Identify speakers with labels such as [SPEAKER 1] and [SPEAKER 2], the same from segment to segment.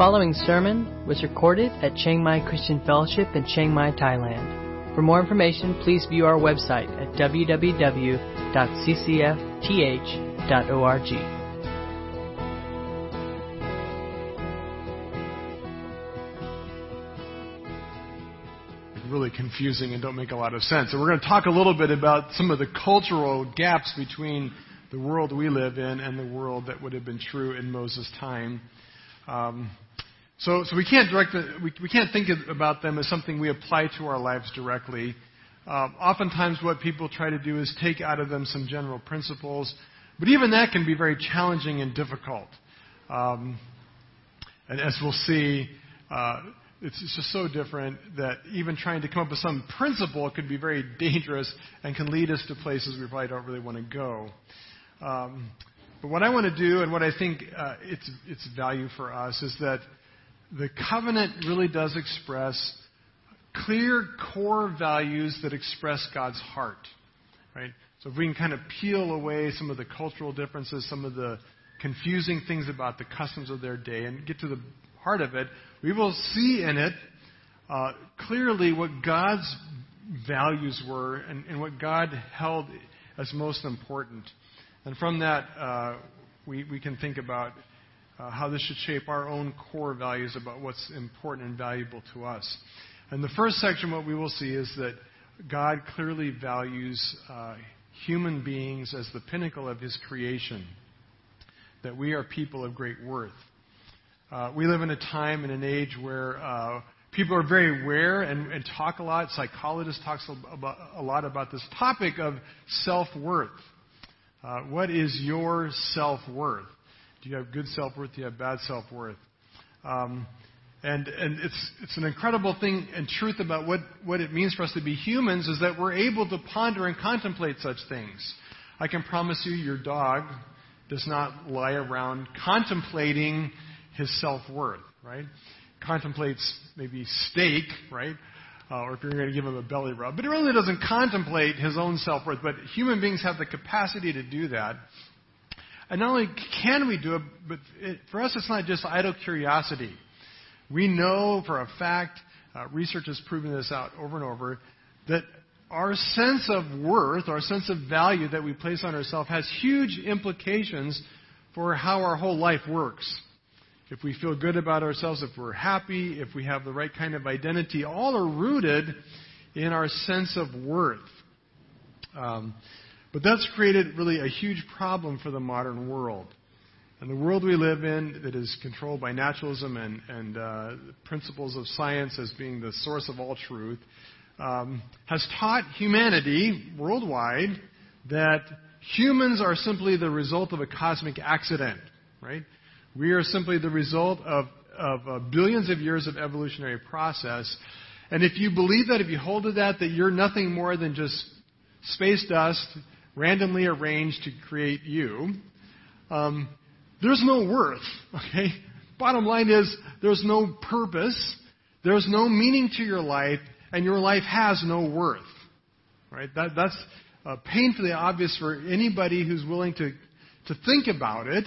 [SPEAKER 1] following sermon was recorded at Chiang Mai Christian Fellowship in Chiang Mai, Thailand. For more information, please view our website at www.ccfth.org.
[SPEAKER 2] really confusing and don't make a lot of sense. And we're going to talk a little bit about some of the cultural gaps between the world we live in and the world that would have been true in Moses' time. Um, so, so we can't direct the, we, we can't think about them as something we apply to our lives directly. Uh, oftentimes, what people try to do is take out of them some general principles, but even that can be very challenging and difficult. Um, and as we'll see, uh, it's, just so different that even trying to come up with some principle could be very dangerous and can lead us to places we probably don't really want to go. Um, but what I want to do, and what I think uh, its its value for us, is that the covenant really does express clear core values that express God's heart, right? So if we can kind of peel away some of the cultural differences, some of the confusing things about the customs of their day, and get to the heart of it, we will see in it uh, clearly what God's values were and, and, what God held as most important. And from that, uh, we, we can think about uh, how this should shape our own core values about what's important and valuable to us. And the first section, what we will see is that God clearly values uh, human beings as the pinnacle of his creation, that we are people of great worth. Uh, we live in a time and an age where uh, people are very aware and, and, talk a lot. Psychologists talk a lot about this topic of self worth. Uh, what is your self worth? Do you have good self worth? Do you have bad self worth? Um, and and it's it's an incredible thing and truth about what, what it means for us to be humans is that we're able to ponder and contemplate such things. I can promise you, your dog does not lie around contemplating his self worth, right? Contemplates maybe steak, right? Uh, or if you're going to give him a belly rub. But he really doesn't contemplate his own self worth. But human beings have the capacity to do that. And not only can we do it, but it, for us, it's not just idle curiosity. We know for a fact, uh, research has proven this out over and over, that our sense of worth, our sense of value that we place on ourselves has huge implications for how our whole life works if we feel good about ourselves, if we're happy, if we have the right kind of identity, all are rooted in our sense of worth. Um, but that's created really a huge problem for the modern world. And the world we live in, that is controlled by naturalism and, and uh, principles of science as being the source of all truth, um, has taught humanity worldwide that humans are simply the result of a cosmic accident, right? We are simply the result of, of uh, billions of years of evolutionary process. And if you believe that, if you hold to that, that you're nothing more than just space dust randomly arranged to create you, um, there's no worth. Okay? Bottom line is, there's no purpose, there's no meaning to your life, and your life has no worth. Right? That, that's uh, painfully obvious for anybody who's willing to, to think about it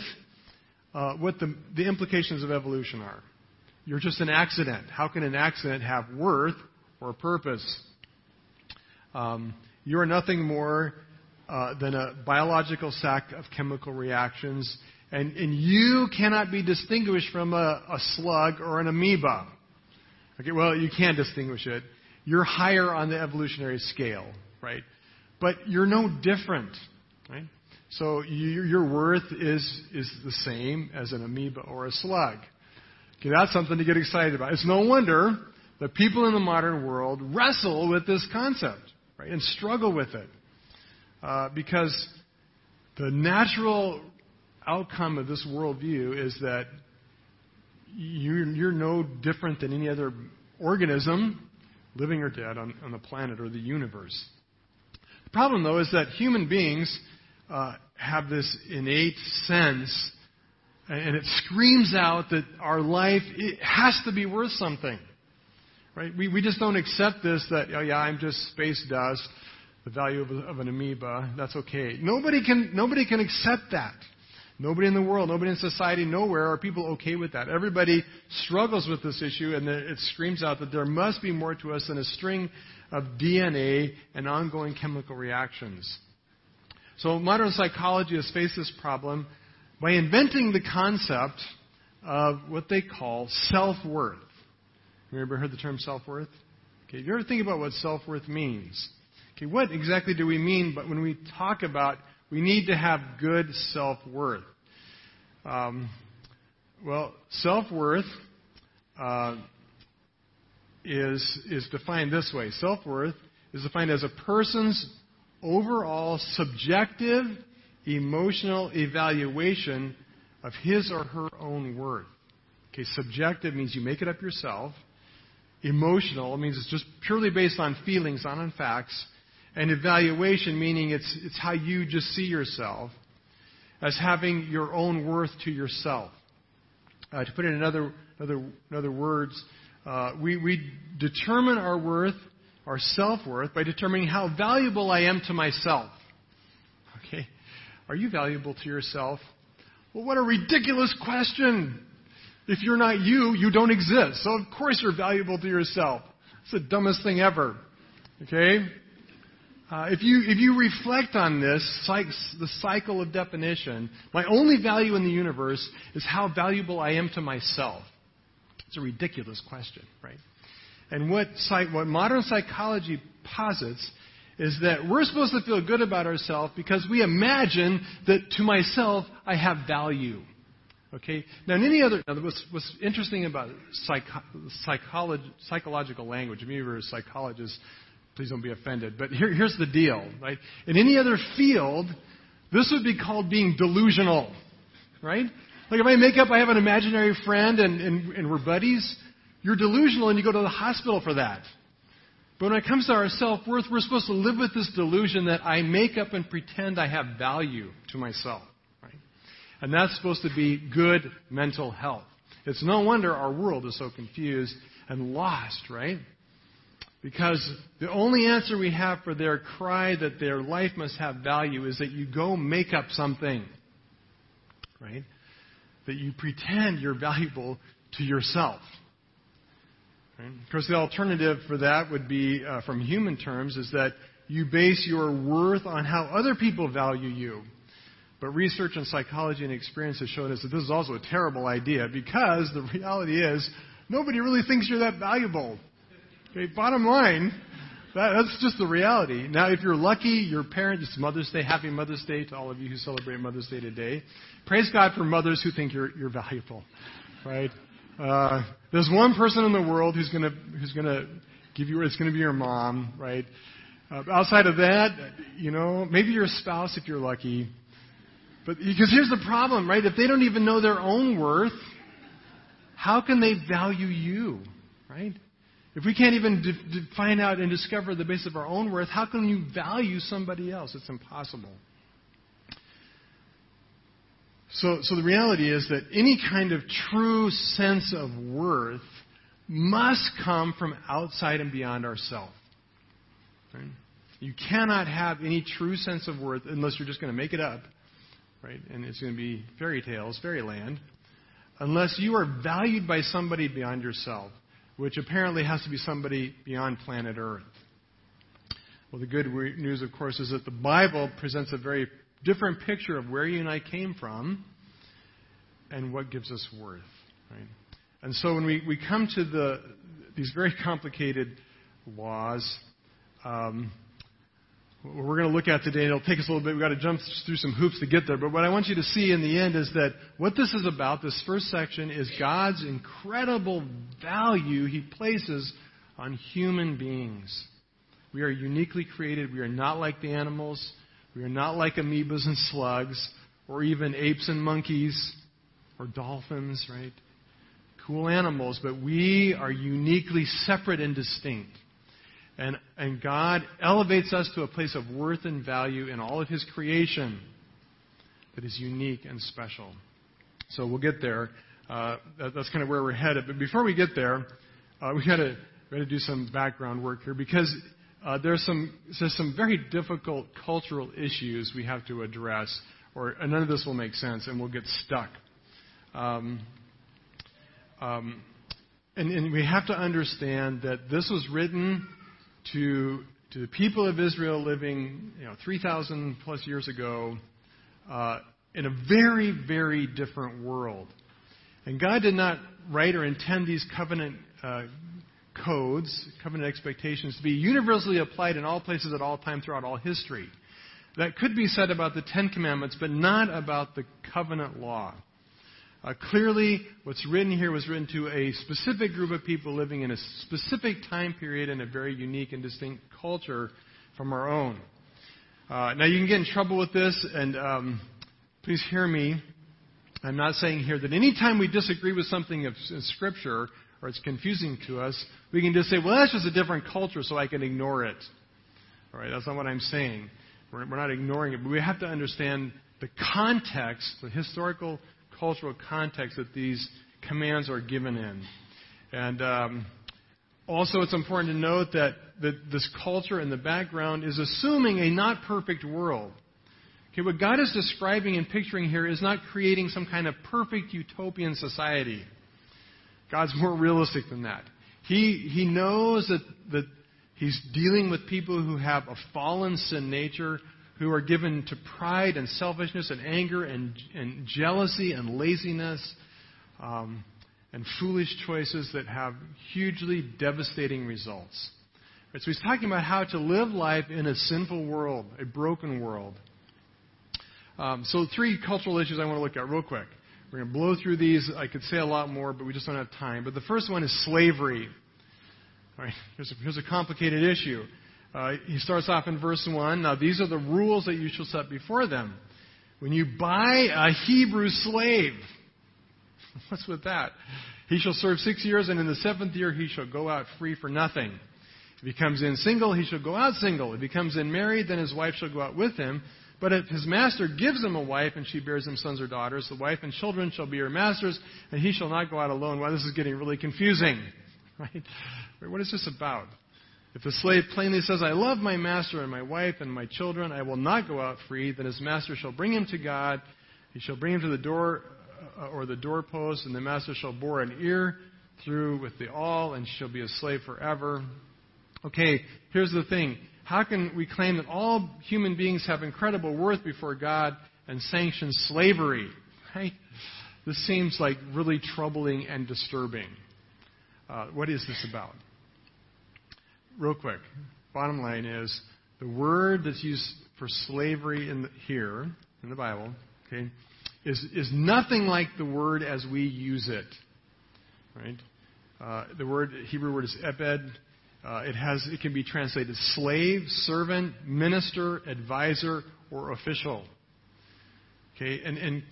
[SPEAKER 2] uh, what the, the implications of evolution are. You're just an accident. How can an accident have worth or purpose? Um, you are nothing more uh, than a biological sack of chemical reactions, and, and you cannot be distinguished from a, a slug or an amoeba. Okay, well, you can distinguish it. You're higher on the evolutionary scale, right? But you're no different, right? So you, your worth is, is the same as an amoeba or a slug. Okay, that's something to get excited about. It's no wonder that people in the modern world wrestle with this concept, right, and struggle with it. Uh, because the natural outcome of this worldview is that you're, you're no different than any other organism, living or dead, on, on the planet or the universe. The problem, though, is that human beings uh, have this innate sense, and it screams out that our life it has to be worth something. Right? We, we just don't accept this that, oh, yeah, I'm just space dust, the value of, of an amoeba, that's okay. Nobody can, nobody can accept that. Nobody in the world, nobody in society, nowhere are people okay with that. Everybody struggles with this issue, and it screams out that there must be more to us than a string of DNA and ongoing chemical reactions. So modern psychology has faced this problem by inventing the concept of what they call self-worth. You ever heard the term self-worth? Okay, you ever think about what self-worth means? Okay, what exactly do we mean but when we talk about we need to have good self-worth? Um, well, self-worth uh, is, is defined this way. Self-worth is defined as a person's overall subjective emotional evaluation of his or her own worth. Okay, subjective means you make it up yourself. Emotional means it's just purely based on feelings, not on facts. And evaluation meaning it's, it's how you just see yourself as having your own worth to yourself. Uh, to put it in other, other, other words, uh, we, we determine our worth, our self worth, by determining how valuable I am to myself. Okay? Are you valuable to yourself? Well, what a ridiculous question. If you're not you, you don't exist. So of course you're valuable to yourself. It's the dumbest thing ever. Okay? Uh, if you if you reflect on this, the cycle of definition, my only value in the universe is how valuable I am to myself. It's a ridiculous question, right? And what what modern psychology posits is that we're supposed to feel good about ourselves because we imagine that to myself I have value. Okay? Now, in any other, now, what's, what's interesting about psycho, psychological language, if you're a psychologist, please don't be offended, but here, here's the deal, right? In any other field, this would be called being delusional, right? Like if I make up I have an imaginary friend and, and, and we're buddies, you're delusional and you go to the hospital for that. But when it comes to our self worth, we're supposed to live with this delusion that I make up and pretend I have value to myself. Right? And that's supposed to be good mental health. It's no wonder our world is so confused and lost, right? Because the only answer we have for their cry that their life must have value is that you go make up something. Right? That you pretend you're valuable to yourself. Right? Of course, the alternative for that would be, uh, from human terms, is that you base your worth on how other people value you. But research in psychology and experience has shown us that this is also a terrible idea because the reality is nobody really thinks you're that valuable. Okay, bottom line, that, that's just the reality. Now, if you're lucky, your parents, it's Mother's Day. Happy Mother's Day to all of you who celebrate Mother's Day today. Praise God for mothers who think you're, you're valuable, right? Uh, there's one person in the world who's to who's to give you. It's to be your mom, right? Uh, outside of that, you know, maybe your spouse if you're lucky. But because here's the problem, right? If they don't even know their own worth, how can they value you? If we can't even de- de- find out and discover the base of our own worth, how can you value somebody else? It's impossible. So, so the reality is that any kind of true sense of worth must come from outside and beyond ourselves. Right? You cannot have any true sense of worth unless you're just going to make it up, right? And it's going to be fairy tales, fairyland, unless you are valued by somebody beyond yourself, which apparently has to be somebody beyond planet Earth. Well, the good news, of course, is that the Bible presents a very different picture of where you and I came from and what gives us worth. Right? And so when we, we come to the, these very complicated laws, um, we're going to look at today, and it'll take us a little bit, we've got to jump through some hoops to get there, but what I want you to see in the end is that what this is about, this first section, is God's incredible value he places on human beings. We are uniquely created. We are not like the animals. We are not like amoebas and slugs, or even apes and monkeys, or dolphins, right? Cool animals, but we are uniquely separate and distinct. And, God elevates us to a place of worth and value in all of His creation that is unique and special. So we'll get there. Uh, that, that's kind of where we're headed. But before we get there, uh, we got to got to do some background work here because uh, there's some there's some very difficult cultural issues we have to address or none of this will make sense, and we'll get stuck. Um, um, and, and we have to understand that this was written to to the people of Israel living, you know, 3,000 plus years ago, uh, in a very, very different world. And God did not write or intend these covenant uh, codes, covenant expectations, to be universally applied in all places at all time throughout all history. That could be said about the Ten Commandments, but not about the covenant law. Uh, clearly, what's written here was written to a specific group of people living in a specific time period in a very unique and distinct culture from our own. Uh, now, you can get in trouble with this, and um, please hear me. I'm not saying here that anytime we disagree with something of Scripture or it's confusing to us, we can just say, well, that's just a different culture, so I can ignore it. All right, that's not what I'm saying. We're, we're not ignoring it, but we have to understand the context, the historical cultural context that these commands are given in. And um, also, it's important to note that, that this culture in the background is assuming a not perfect world. Okay, what God is describing and picturing here is not creating some kind of perfect utopian society. God's more realistic than that. He, he knows that, that He's dealing with people who have a fallen sin nature, who are given to pride and selfishness and anger and, and jealousy and laziness um, and foolish choices that have hugely devastating results. Right, so he's talking about how to live life in a sinful world, a broken world. Um, so, three cultural issues I want to look at real quick. We're going to blow through these. I could say a lot more, but we just don't have time. But the first one is slavery. All right, here's a, here's a complicated issue. Uh, he starts off in verse 1. Now, these are the rules that you shall set before them. When you buy a Hebrew slave, what's with that? He shall serve six years, and in the seventh year he shall go out free for nothing. If he comes in single, he shall go out single. If he comes in married, then his wife shall go out with him. But if his master gives him a wife, and she bears him sons or daughters, the wife and children shall be her master's, and he shall not go out alone. Why, this is getting really confusing. Right? What is this about? If the slave plainly says, I love my master and my wife and my children, I will not go out free, then his master shall bring him to God. He shall bring him to the door uh, or the doorpost, and the master shall bore an ear through with the awl, and shall be a slave forever. Okay, here's the thing. How can we claim that all human beings have incredible worth before God and sanction slavery? Right? This seems like really troubling and disturbing. Uh, what is this about? Real quick, bottom line is the word that's used for slavery in the, here in the Bible, okay, is is nothing like the word as we use it. Right? Uh, the word Hebrew word is ebed. Uh, it has it can be translated slave, servant, minister, advisor, or official. Okay, and and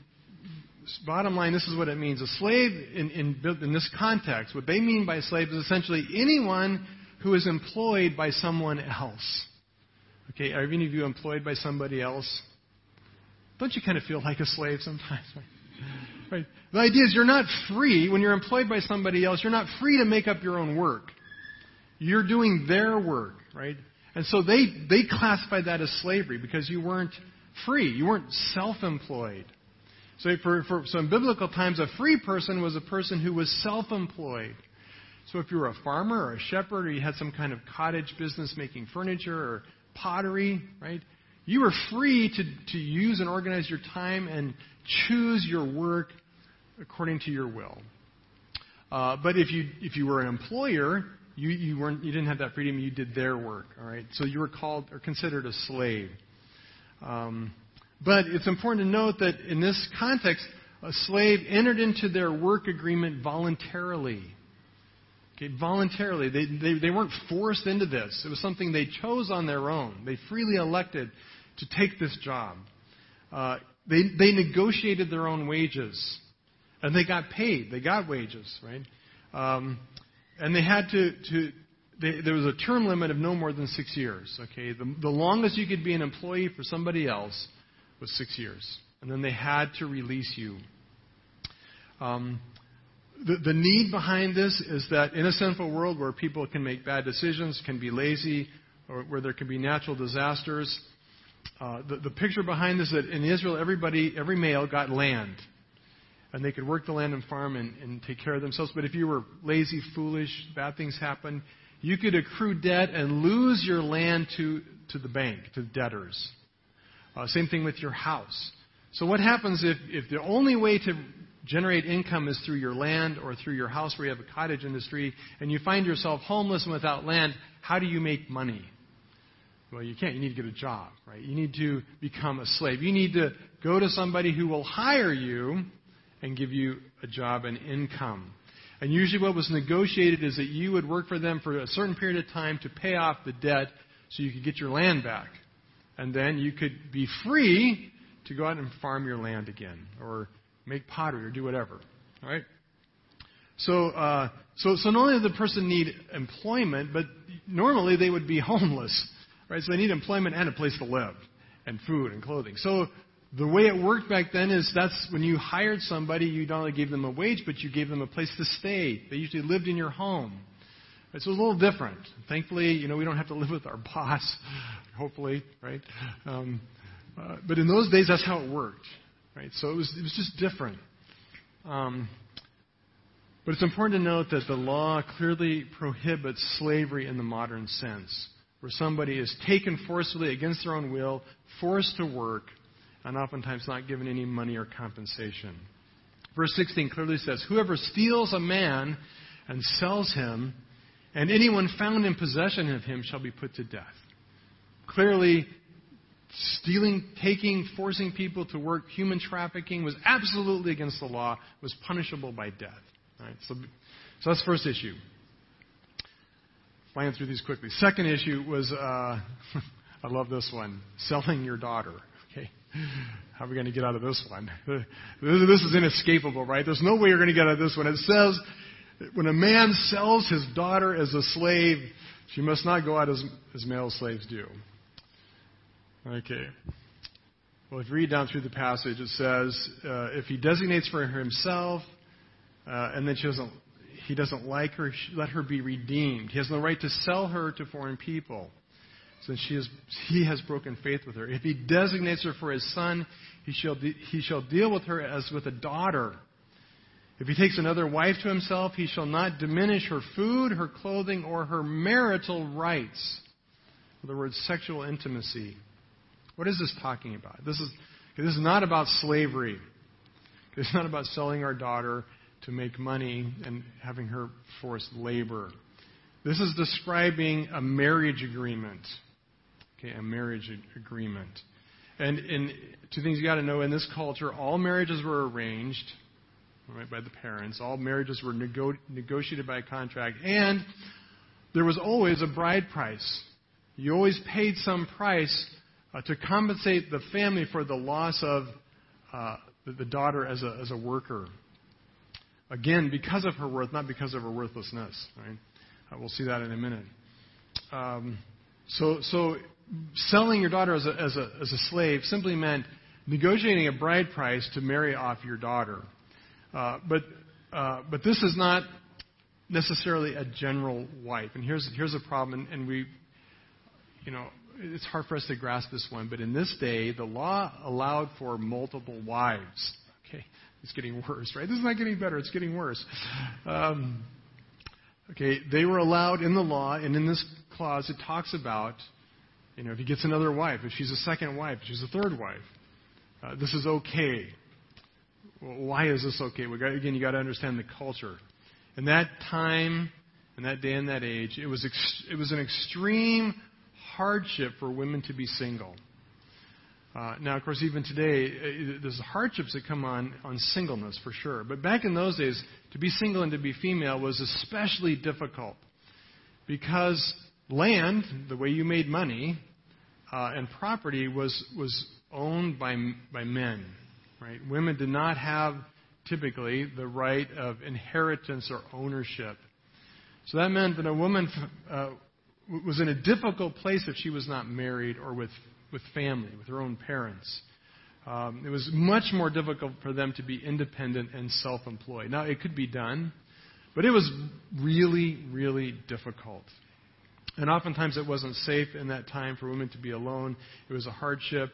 [SPEAKER 2] bottom line, this is what it means. A slave in, in, in this context, what they mean by slave is essentially anyone who is employed by someone else. Okay, are any of you employed by somebody else? Don't you kind of feel like a slave sometimes? Right? The idea is you're not free. When you're employed by somebody else, you're not free to make up your own work. You're doing their work, right? And so they, they classified that as slavery because you weren't free. You weren't self employed. So, for, for, so in biblical times, a free person was a person who was self employed. So if you were a farmer or a shepherd or you had some kind of cottage business making furniture or pottery, right? You were free to, to use and organize your time and choose your work according to your will. Uh, but if you if you were an employer, you, you weren't you didn't have that freedom. You did their work. All right. So you were called or considered a slave. Um, but it's important to note that in this context, a slave entered into their work agreement voluntarily. Okay, voluntarily. They, they, they weren't forced into this. It was something they chose on their own. They freely elected to take this job. Uh, they, they negotiated their own wages. And they got paid. They got wages, right? Um, and they had to, to they, there was a term limit of no more than six years. Okay, the, the longest you could be an employee for somebody else was six years, and then they had to release you. Um, the, the need behind this is that in a sinful world where people can make bad decisions, can be lazy, or where there can be natural disasters, uh, the, the picture behind this is that in Israel, everybody, every male got land. And they could work the land and farm and, and take care of themselves. But if you were lazy, foolish, bad things happened, you could accrue debt and lose your land to, to the bank, to debtors. Uh, same thing with your house. So what happens if, if the only way to generate income is through your land or through your house where you have a cottage industry and you find yourself homeless and without land, how do you make money? Well, you can't. You need to get a job, right? You need to become a slave. You need to go to somebody who will hire you and give you a job and income. And usually what was negotiated is that you would work for them for a certain period of time to pay off the debt so you could get your land back. And then you could be free to go out and farm your land again or make pottery or do whatever. All right? So, uh, so, so not only does the person need employment, but normally they would be homeless. Right? So they need employment and a place to live and food and clothing. So the way it worked back then is that's when you hired somebody, you not only gave them a wage, but you gave them a place to stay. They usually lived in your home. So it was a little different. Thankfully, you know, we don't have to live with our boss, hopefully, right? Um, uh, but in those days, that's how it worked, right? So it was, it was just different. Um, but it's important to note that the law clearly prohibits slavery in the modern sense where somebody is taken forcibly against their own will, forced to work, and oftentimes not given any money or compensation. Verse 16 clearly says, Whoever steals a man and sells him, and anyone found in possession of him shall be put to death. Clearly, stealing, taking, forcing people to work, human trafficking was absolutely against the law, was punishable by death. Right? So, so that's the first issue flying through these quickly. Second issue was, uh, I love this one, selling your daughter. Okay, how are we going to get out of this one? This is inescapable, right? There's no way you're going to get out of this one. It says, when a man sells his daughter as a slave, she must not go out as, as male slaves do. Okay. Well, if you read down through the passage, it says, uh, if he designates for himself, uh, and then she doesn't he doesn't like her, let her be redeemed. He has no right to sell her to foreign people since she is, he has broken faith with her. If he designates her for his son, he shall, de- he shall deal with her as with a daughter. If he takes another wife to himself, he shall not diminish her food, her clothing, or her marital rights. In other words, sexual intimacy. What is this talking about? This is, this is not about slavery. It's not about selling our daughter to make money and having her forced labor. This is describing a marriage agreement. Okay, a marriage agreement. And two things you got to know in this culture, all marriages were arranged right, by the parents. All marriages were nego- negotiated by a contract, and there was always a bride price. You always paid some price uh, to compensate the family for the loss of uh, the, the daughter as a, as a worker. Again, because of her worth, not because of her worthlessness. Right? Uh, we'll see that in a minute. Um, so, so selling your daughter as a, as, a, as a slave simply meant negotiating a bride price to marry off your daughter. Uh, but, uh, but this is not necessarily a general wife. And here's, here's a problem, and, and we, you know, it's hard for us to grasp this one, but in this day, the law allowed for multiple wives. Okay, it's getting worse, right? This is not getting better, it's getting worse. Um, okay, they were allowed in the law, and in this clause it talks about, you know, if he gets another wife, if she's a second wife, if she's a third wife, uh, this is okay. Well, why is this okay? Again, you got to understand the culture. In that time, in that day and that age, it was ex- it was an extreme hardship for women to be single. Uh, now, of course, even today, uh, there's hardships that come on on singleness for sure. But back in those days, to be single and to be female was especially difficult because land, the way you made money, uh, and property was was owned by by men. Right? Women did not have typically the right of inheritance or ownership. So that meant that a woman uh, was in a difficult place if she was not married or with with family, with her own parents. Um, it was much more difficult for them to be independent and self employed. Now, it could be done, but it was really, really difficult. And oftentimes it wasn't safe in that time for women to be alone. It was a hardship.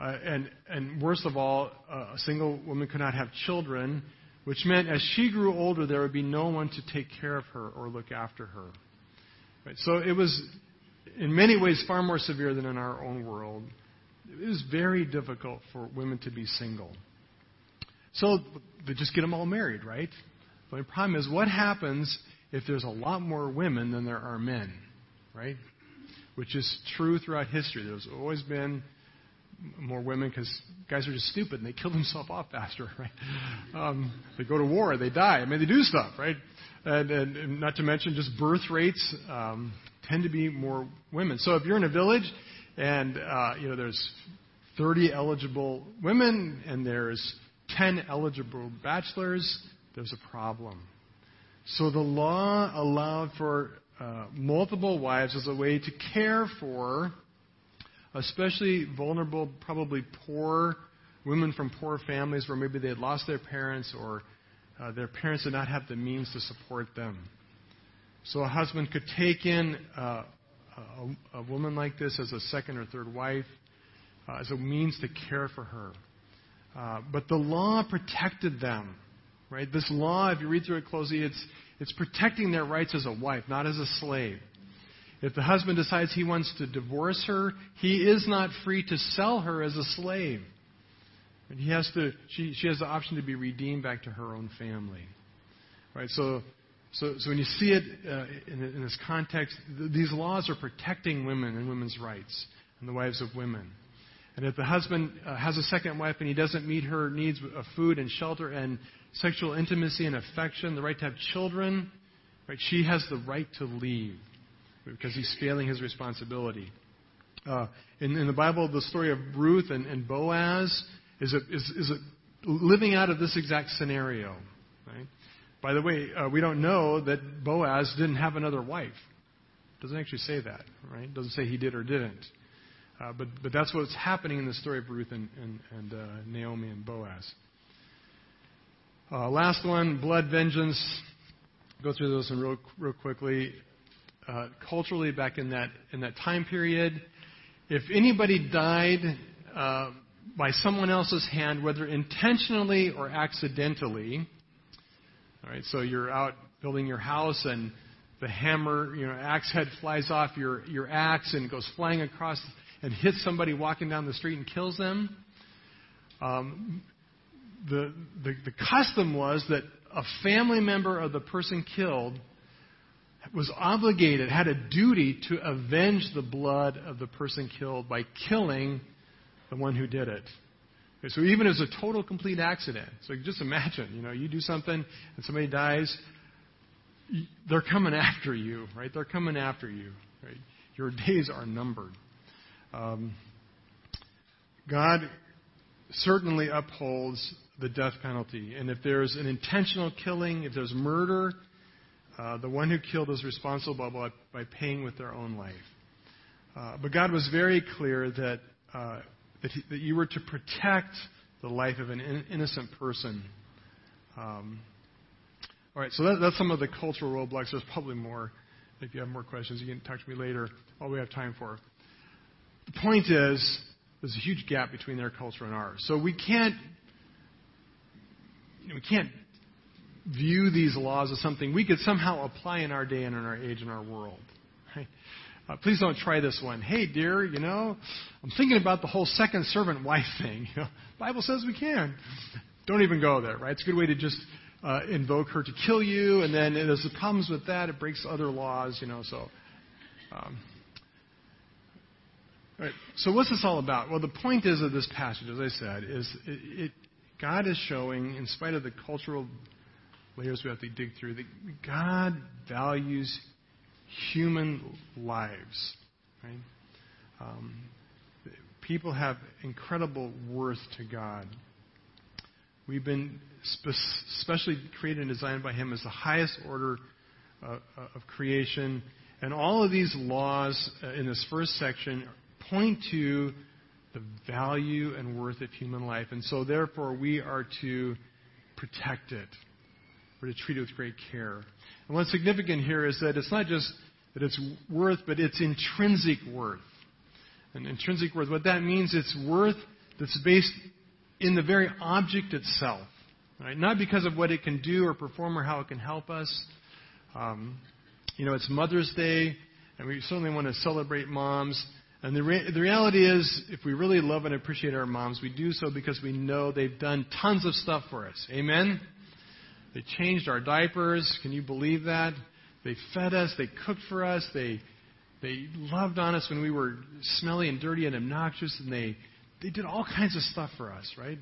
[SPEAKER 2] Uh, and, and worst of all, uh, a single woman could not have children, which meant as she grew older, there would be no one to take care of her or look after her. Right? So it was, in many ways, far more severe than in our own world. It was very difficult for women to be single. So they just get them all married, right? But the problem is, what happens if there's a lot more women than there are men, right? Which is true throughout history. There's always been more women because guys are just stupid and they kill themselves off faster, right? Um, they go to war, they die. I mean, they do stuff, right? And, and, not to mention just birth rates um, tend to be more women. So if you're in a village and uh, you know there's 30 eligible women and there's 10 eligible bachelors, there's a problem. So the law allowed for uh, multiple wives as a way to care for especially vulnerable, probably poor women from poor families where maybe they had lost their parents or uh, their parents did not have the means to support them. So a husband could take in uh, a, a, woman like this as a second or third wife uh, as a means to care for her. Uh, but the law protected them, right? This law, if you read through it closely, it's, it's protecting their rights as a wife, not as a slave. If the husband decides he wants to divorce her, he is not free to sell her as a slave. And he has to, she, she has the option to be redeemed back to her own family. Right? So, so, so when you see it uh, in, in, this context, th- these laws are protecting women and women's rights and the wives of women. And if the husband uh, has a second wife and he doesn't meet her needs of food and shelter and sexual intimacy and affection, the right to have children, right, she has the right to leave because he's failing his responsibility. Uh, in, in, the Bible, the story of Ruth and, and Boaz is, a, is, is a living out of this exact scenario. Right? By the way, uh, we don't know that Boaz didn't have another wife. It doesn't actually say that, right? It doesn't say he did or didn't. Uh, but, but that's what's happening in the story of Ruth and, and, and uh, Naomi and Boaz. Uh, last one, blood vengeance. Go through those real, real quickly uh, culturally back in that in that time period. If anybody died uh, by someone else's hand, whether intentionally or accidentally, all right. So you're out building your house and the hammer, you know, axe head flies off your your axe and goes flying across and hits somebody walking down the street and kills them. Um, the, the the custom was that a family member of the person killed was obligated, had a duty to avenge the blood of the person killed by killing the one who did it. So even as a total complete accident, so just imagine, you know, you do something and somebody dies, they're coming after you, right? They're coming after you, right? Your days are numbered. Um, God certainly upholds the death penalty, and if there's an intentional killing, if there's murder, uh, the one who killed is responsible by, by paying with their own life. Uh, but God was very clear that, uh, that, he, that, you were to protect the life of an in, innocent person. Um, all right, so that, that's some of the cultural roadblocks. There's probably more. If you have more questions, you can talk to me later. All we have time for. The point is, there's a huge gap between their culture and ours. So we can't we can't view these laws as something we could somehow apply in our day and in our age and our world. Right? Uh, please don't try this one. Hey, dear, you know, I'm thinking about the whole second servant wife thing. You know, Bible says we can. Don't even go there, right? It's a good way to just uh, invoke her to kill you, and then there's the problems with that. It breaks other laws, you know. So, um, right. So what's this all about? Well, the point is of this passage, as I said, is it, it God is showing, in spite of the cultural layers we have to dig through. That God values human lives. Right? Um, people have incredible worth to God. We've been spe- specially created and designed by Him as the highest order uh, of creation. And all of these laws uh, in this first section point to the value and worth of human life. And so, therefore, we are to protect it. We're to treat it with great care. And what's significant here is that it's not just that it's worth, but it's intrinsic worth. And intrinsic worth, what that means, it's worth that's based in the very object itself. Right? Not because of what it can do or perform or how it can help us. Um, you know, it's Mother's Day, and we certainly want to celebrate moms. And the, re- the reality is, if we really love and appreciate our moms, we do so because we know they've done tons of stuff for us. Amen? They changed our diapers. Can you believe that? They fed us. They cooked for us. They, they loved on us when we were smelly and dirty and obnoxious, and they, they did all kinds of stuff for us, right?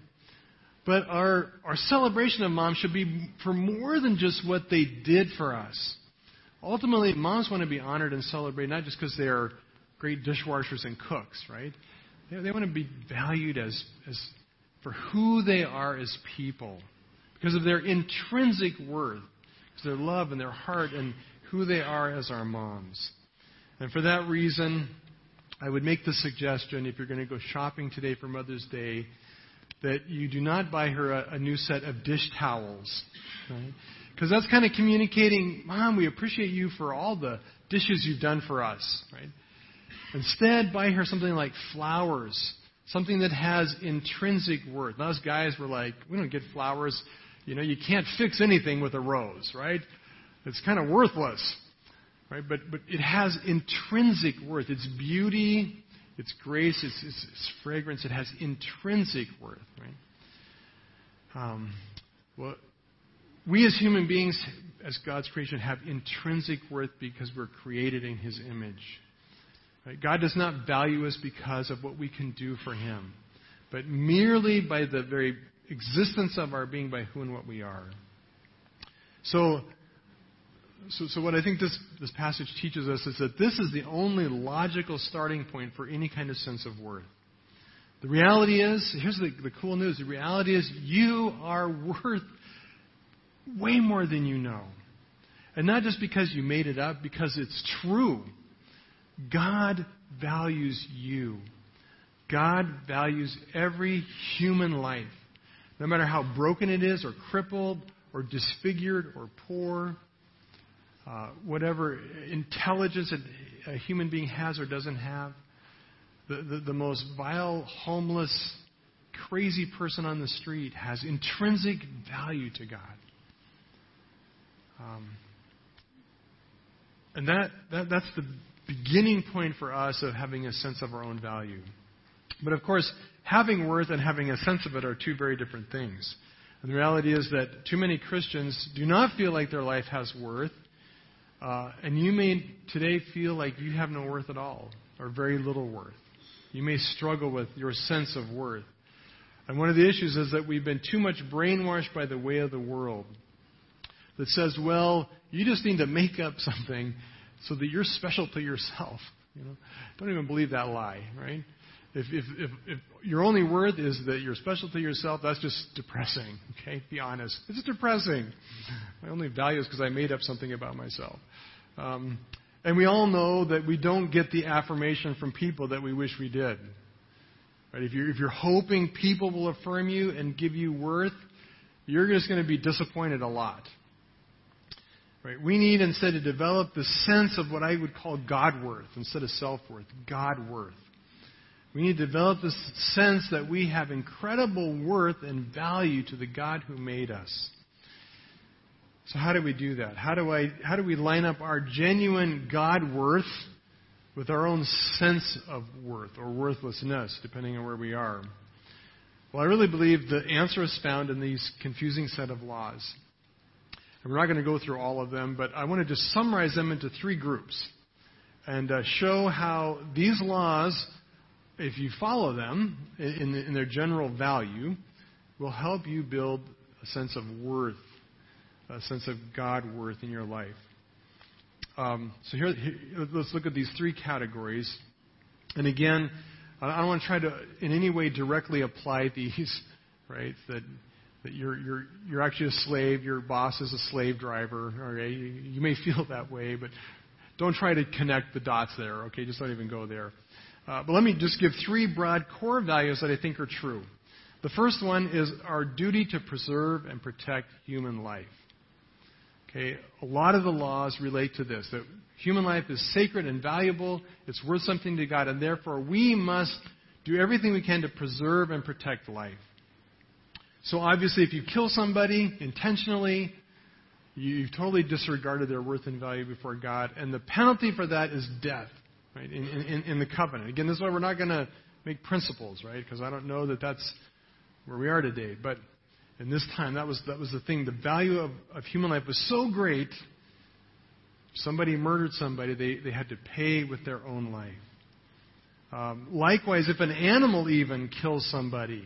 [SPEAKER 2] But our, our celebration of moms should be for more than just what they did for us. Ultimately, moms want to be honored and celebrated not just because they are great dishwashers and cooks, right? They, they want to be valued as, as for who they are as people, because of their intrinsic worth, because their love and their heart and who they are as our moms. And for that reason, I would make the suggestion if you're going to go shopping today for Mother's Day, that you do not buy her a, a new set of dish towels. Right? Because that's kind of communicating, Mom, we appreciate you for all the dishes you've done for us. Right? Instead, buy her something like flowers, something that has intrinsic worth. Us guys were like, we don't get flowers. You know, you can't fix anything with a rose, right? It's kind of worthless, right? But but it has intrinsic worth. Its beauty, its grace, its, its, its fragrance. It has intrinsic worth, right? Um, well, we as human beings, as God's creation, have intrinsic worth because we're created in His image. Right? God does not value us because of what we can do for Him, but merely by the very existence of our being, by who and what we are. So, so, so what I think this, this passage teaches us is that this is the only logical starting point for any kind of sense of worth. The reality is, here's the, the cool news the reality is, you are worth way more than you know. And not just because you made it up, because it's true. God values you. God values every human life, no matter how broken it is, or crippled, or disfigured, or poor, uh, whatever intelligence a, a, human being has or doesn't have. The, the, the most vile, homeless, crazy person on the street has intrinsic value to God. Um, and that, that, that's the beginning point for us of having a sense of our own value. But of course, having worth and having a sense of it are two very different things. And the reality is that too many Christians do not feel like their life has worth. Uh, and you may today feel like you have no worth at all, or very little worth. You may struggle with your sense of worth. And one of the issues is that we've been too much brainwashed by the way of the world that says, well, you just need to make up something so that you're special to yourself. You know, don't even believe that lie, right? If, if, if, if your only worth is that you're special to yourself, that's just depressing. Okay, be honest. It's depressing. My only value is because I made up something about myself. Um, and we all know that we don't get the affirmation from people that we wish we did. Right? If you're, if you're hoping people will affirm you and give you worth, you're just going to be disappointed a lot. Right? We need instead to develop the sense of what I would call God worth instead of self worth. God worth. We need to develop this sense that we have incredible worth and value to the God who made us. So how do we do that? How do I how do we line up our genuine God worth with our own sense of worth or worthlessness, depending on where we are? Well, I really believe the answer is found in these confusing set of laws. And we're not going to go through all of them, but I want to just summarize them into three groups and uh, show how these laws, if you follow them in, in their general value, will help you build a sense of worth, a sense of God worth in your life. Um, so here, here, let's look at these three categories. And again, I don't want to try to in any way directly apply these, right? That that you're, you're, you're actually a slave, your boss is a slave driver. Okay? You, you may feel that way, but don't try to connect the dots there. Okay, just don't even go there. Uh, but let me just give three broad core values that I think are true. The first one is our duty to preserve and protect human life. Okay, a lot of the laws relate to this that human life is sacred and valuable, it's worth something to God, and therefore we must do everything we can to preserve and protect life. So obviously, if you kill somebody intentionally, you've totally disregarded their worth and value before God, and the penalty for that is death, right? In, in, in the covenant. Again, this is why we're not going to make principles, right? Because I don't know that that's where we are today. But in this time, that was that was the thing. The value of, of human life was so great. Somebody murdered somebody, they, they had to pay with their own life. Um, likewise, if an animal even kills somebody,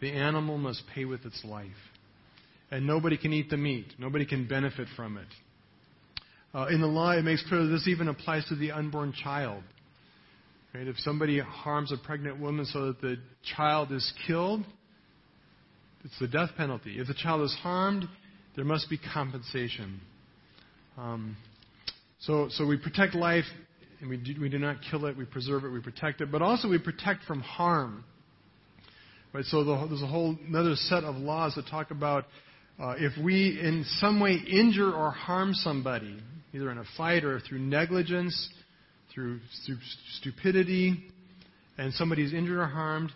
[SPEAKER 2] the animal must pay with its life. And nobody can eat the meat. Nobody can benefit from it. Uh, in the law, it makes clear that this even applies to the unborn child. Right? If somebody harms a pregnant woman so that the child is killed, it's the death penalty. If the child is harmed, there must be compensation. Um, so, so we protect life, and we do, we do not kill it. We preserve it. We protect it, but also we protect from harm. Right. So the, there's a whole another set of laws that talk about uh, if we in some way injure or harm somebody, either in a fight or through negligence, through, through stupidity, and somebody's injured or harmed,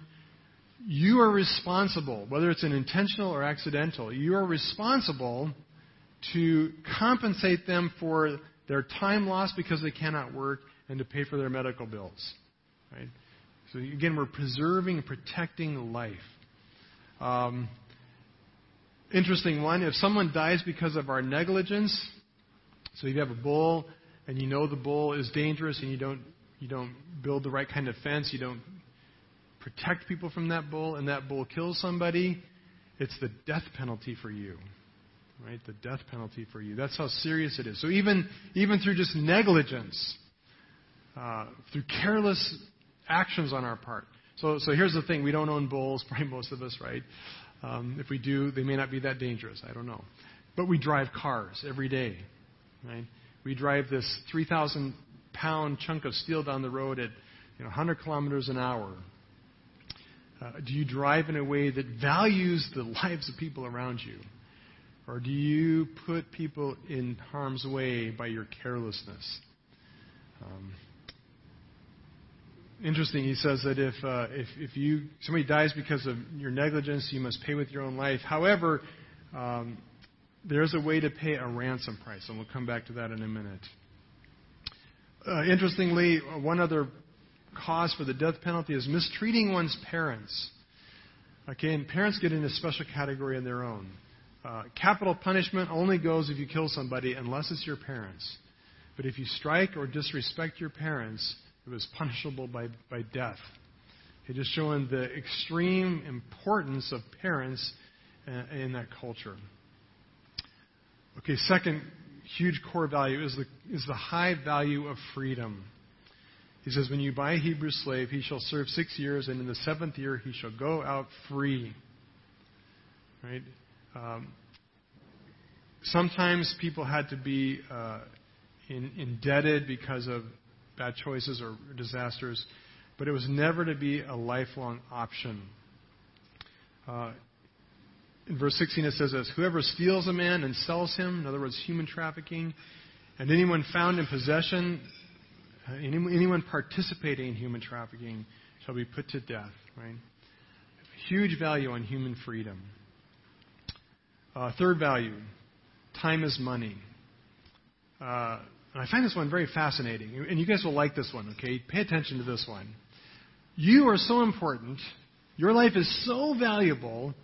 [SPEAKER 2] you are responsible, whether it's an intentional or accidental, you are responsible to compensate them for their time lost because they cannot work and to pay for their medical bills. Right? So again, we're preserving and protecting life. Um, interesting one. If someone dies because of our negligence, so if you have a bull and you know the bull is dangerous and you don't you don't build the right kind of fence, you don't protect people from that bull, and that bull kills somebody, it's the death penalty for you. Right? The death penalty for you. That's how serious it is. So even even through just negligence, uh, through careless actions on our part. So so here's the thing: we don't own bulls, probably most of us, right? Um, if we do, they may not be that dangerous. I don't know. But we drive cars every day, right? We drive this 3,000 pound chunk of steel down the road at you know, 100 kilometers an hour. Uh, do you drive in a way that values the lives of people around you? Or do you put people in harm's way by your carelessness? Um, interesting. He says that if, uh, if, if you, somebody dies because of your negligence, you must pay with your own life. However, um, there's a way to pay a ransom price, and we'll come back to that in a minute. Uh, interestingly, one other cause for the death penalty is mistreating one's parents. Okay, and parents get in a special category in their own. Uh, capital punishment only goes if you kill somebody unless it's your parents. But if you strike or disrespect your parents, it was punishable by, by death. Okay, just showing the extreme importance of parents uh, in that culture. Okay, second huge core value is the, is the high value of freedom. He says, When you buy a Hebrew slave, he shall serve six years, and in the seventh year he shall go out free. Right? Um, sometimes people had to be uh, in, indebted because of bad choices or disasters, but it was never to be a lifelong option. Uh, in verse 16 it says this Whoever steals a man and sells him, in other words, human trafficking, and anyone found in possession, uh, anyone participating in human trafficking shall be put to death. Right? Huge value on human freedom. Uh, third value time is money. Uh, and I find this one very fascinating. And you guys will like this one, okay? Pay attention to this one. You are so important. Your life is so valuable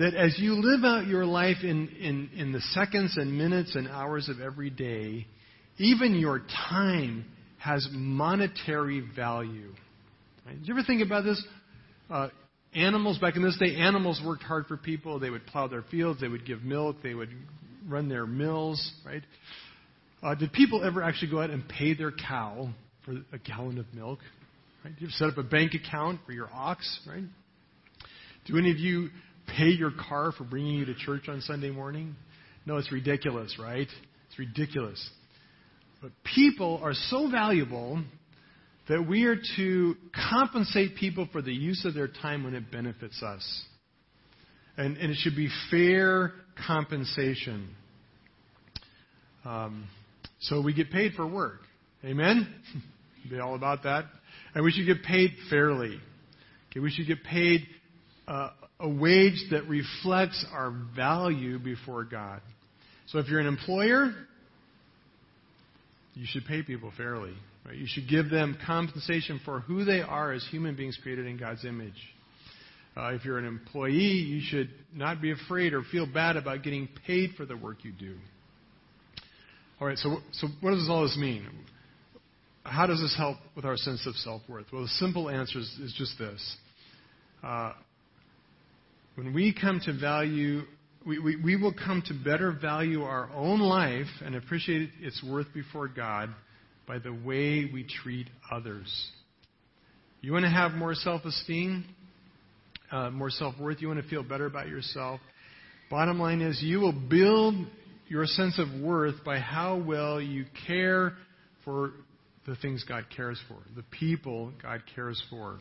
[SPEAKER 2] that as you live out your life in, in, in the seconds and minutes and hours of every day, even your time has monetary value. Right? Did you ever think about this? Uh, animals, back in this day, animals worked hard for people. They would plow their fields, they would give milk, they would run their mills, right? Uh, did people ever actually go out and pay their cow for a gallon of milk? Right? Did you set up a bank account for your ox, right? Do any of you pay your car for bringing you to church on Sunday morning? No, it's ridiculous, right? It's ridiculous. But people are so valuable that we are to compensate people for the use of their time when it benefits us. And, and it should be fair compensation. Um, so we get paid for work. Amen? Be all about that. And we should get paid fairly. Okay, we should get paid uh, a wage that reflects our value before God. So if you're an employer, you should pay people fairly. Right? You should give them compensation for who they are as human beings created in God's image. Uh, if you're an employee, you should not be afraid or feel bad about getting paid for the work you do. All right, so, so what does all this mean? How does this help with our sense of self worth? Well, the simple answer is, is just this. Uh, when we come to value, we, we, we will come to better value our own life and appreciate its worth before God by the way we treat others. You want to have more self esteem, uh, more self worth, you want to feel better about yourself. Bottom line is, you will build your sense of worth by how well you care for the things God cares for, the people God cares for.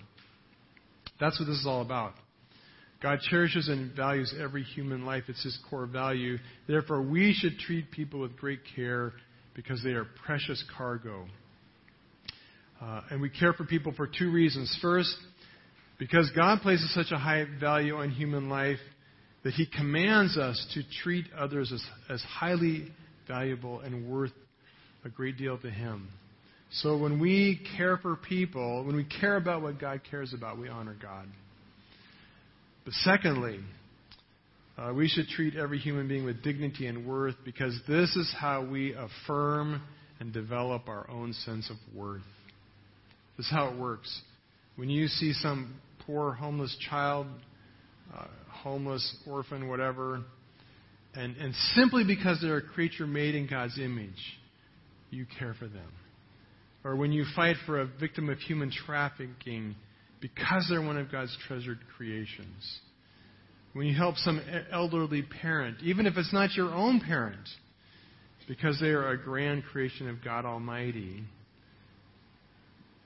[SPEAKER 2] That's what this is all about. God cherishes and values every human life. It's his core value. Therefore, we should treat people with great care because they are precious cargo. Uh, and we care for people for two reasons. First, because God places such a high value on human life that he commands us to treat others as, as highly valuable and worth a great deal to him. So when we care for people, when we care about what God cares about, we honor God. But secondly, uh, we should treat every human being with dignity and worth because this is how we affirm and develop our own sense of worth. This is how it works. When you see some poor homeless child, uh, homeless orphan, whatever, and, and simply because they're a creature made in God's image, you care for them or when you fight for a victim of human trafficking because they're one of God's treasured creations. When you help some elderly parent, even if it's not your own parent, because they are a grand creation of God Almighty.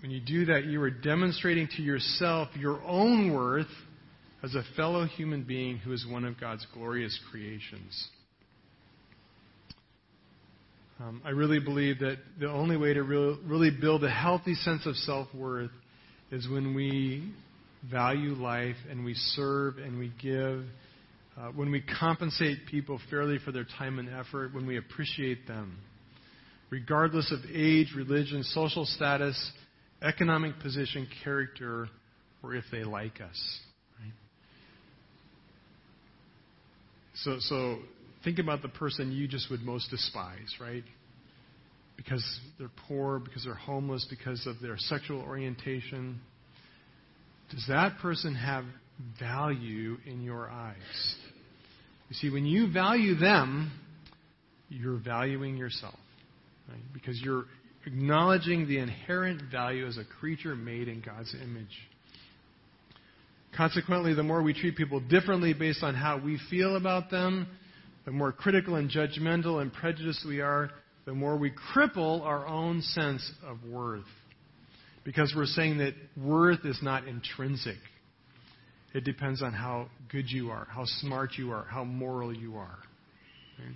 [SPEAKER 2] When you do that, you are demonstrating to yourself your own worth as a fellow human being who is one of God's glorious creations. Um, I really believe that the only way to re- really build a healthy sense of self worth is when we value life and we serve and we give, uh, when we compensate people fairly for their time and effort, when we appreciate them, regardless of age, religion, social status, economic position, character, or if they like us. Right? So, so think about the person you just would most despise, right? Because they're poor, because they're homeless, because of their sexual orientation. Does that person have value in your eyes? You see, when you value them, you're valuing yourself. Right? Because you're acknowledging the inherent value as a creature made in God's image. Consequently, the more we treat people differently based on how we feel about them, the more critical and judgmental and prejudiced we are, the more we cripple our own sense of worth. Because we're saying that worth is not intrinsic. It depends on how good you are, how smart you are, how moral you are. Okay?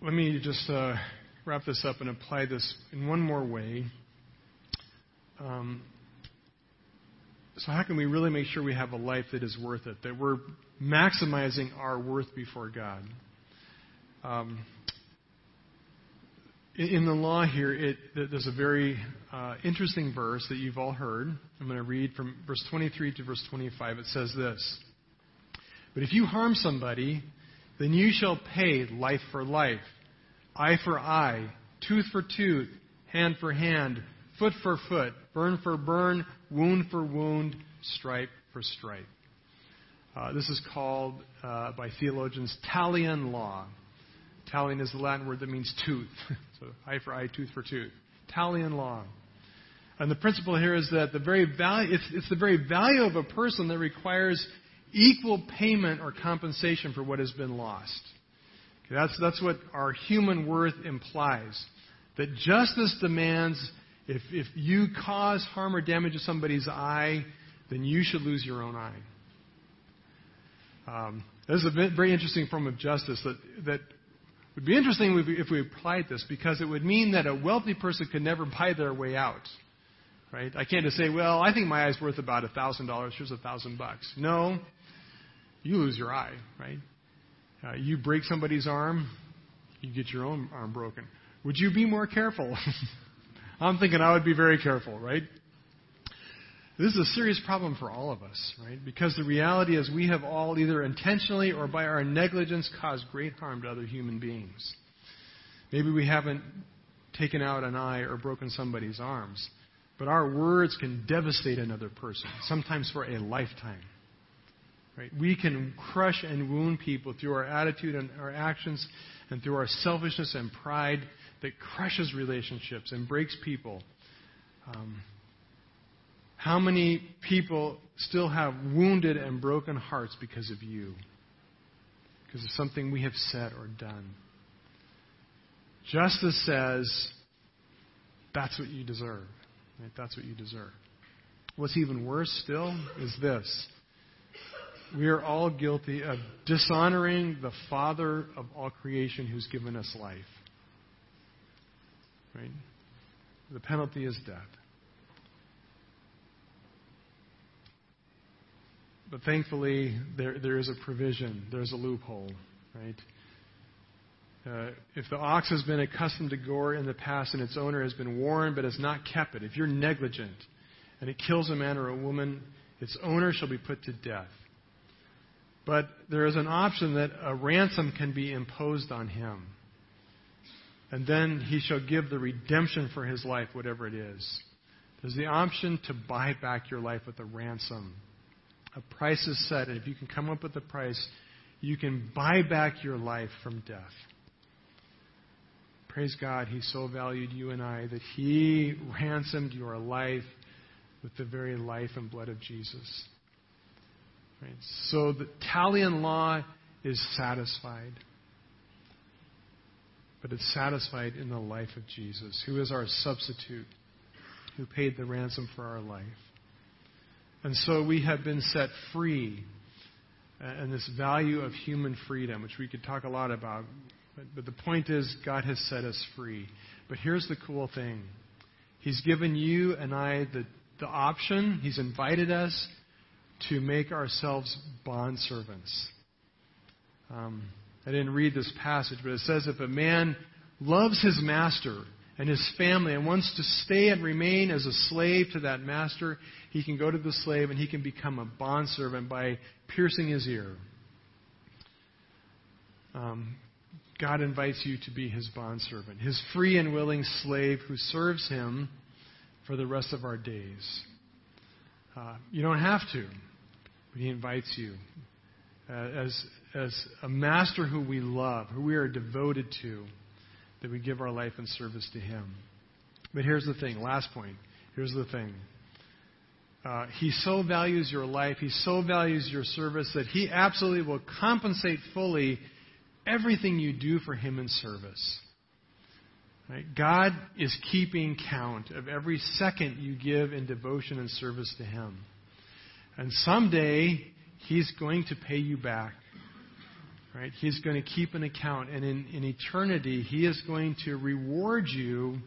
[SPEAKER 2] Let me just uh, wrap this up and apply this in one more way. Um, so, how can we really make sure we have a life that is worth it, that we're maximizing our worth before God? Um, in the law here, it, there's a very uh, interesting verse that you've all heard. I'm going to read from verse 23 to verse 25. It says this But if you harm somebody, then you shall pay life for life, eye for eye, tooth for tooth, hand for hand foot for foot, burn for burn, wound for wound, stripe for stripe. Uh, this is called uh, by theologians Talion law. Talion is the Latin word that means tooth. so eye for eye, tooth for tooth. Talion law. And the principle here is that the very value, it's, it's the very value of a person that requires equal payment or compensation for what has been lost. Okay, that's, that's what our human worth implies. That justice demands if, if you cause harm or damage to somebody's eye, then you should lose your own eye. Um, This is a very interesting form of justice that, that would be interesting if we, applied this because it would mean that a wealthy person could never buy their way out. Right? I can't just say, well, I think my eye's worth about a thousand dollars. Here's a thousand bucks. No, you lose your eye. Right? Uh, you break somebody's arm, you get your own arm broken. Would you be more careful? I'm thinking I would be very careful, right? This is a serious problem for all of us, right? Because the reality is we have all either intentionally or by our negligence caused great harm to other human beings. Maybe we haven't taken out an eye or broken somebody's arms, but our words can devastate another person, sometimes for a lifetime. Right? We can crush and wound people through our attitude and our actions and through our selfishness and pride that crushes relationships and breaks people. Um, how many people still have wounded and broken hearts because of you? Because of something we have said or done. Justice says that's what you deserve. Right? That's what you deserve. What's even worse still is this. We are all guilty of dishonoring the Father of all creation who's given us life. Right? The penalty is death. But thankfully, there, there is a provision, there's a loophole, right? Uh, if the ox has been accustomed to gore in the past and its owner has been warned but has not kept it, if you're negligent and it kills a man or a woman, its owner shall be put to death. But there is an option that a ransom can be imposed on him. And then he shall give the redemption for his life, whatever it is. There's the option to buy back your life with a ransom. A price is set, and if you can come up with a price, you can buy back your life from death. Praise God, He so valued you and I that He ransomed your life with the very life and blood of Jesus. Right? So the Talion law is satisfied. But it's satisfied in the life of Jesus, who is our substitute, who paid the ransom for our life. And so we have been set free. Uh, and this value of human freedom, which we could talk a lot about. But, but the point is, God has set us free. But here's the cool thing He's given you and I the, the option, He's invited us to make ourselves bond servants. Um, I didn't read this passage, but it says if a man loves his master and his family and wants to stay and remain as a slave to that master, he can go to the slave and he can become a bondservant by piercing his ear. Um, God invites you to be his bondservant, his free and willing slave who serves him for the rest of our days. Uh, you don't have to, he invites you uh, as, as a master who we love, who we are devoted to, that we give our life in service to him. But here's the thing, last point. Here's the thing. Uh, he so values your life, he so values your service that he absolutely will compensate fully everything you do for him in service. Right? God is keeping count of every second you give in devotion and service to him. And someday, he's going to pay you back. Right? He's going to keep an account. And in, in eternity, he is going to reward you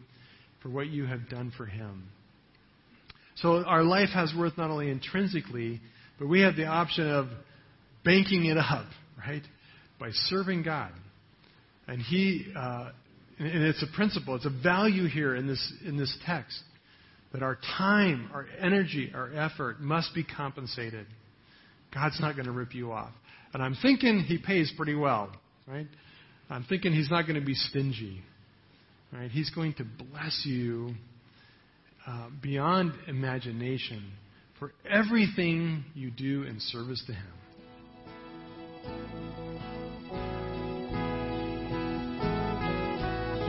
[SPEAKER 2] for what you have done for him. So our life has worth not only intrinsically, but we have the option of banking it up, right? By serving God. And He, uh, and it's a principle, it's a value here in this, in this text that our time, our energy, our effort must be compensated. God's not going to rip you off. And I'm thinking He pays pretty well, right? I'm thinking He's not going to be stingy, right? He's going to bless you uh, beyond imagination for everything you do in service to Him.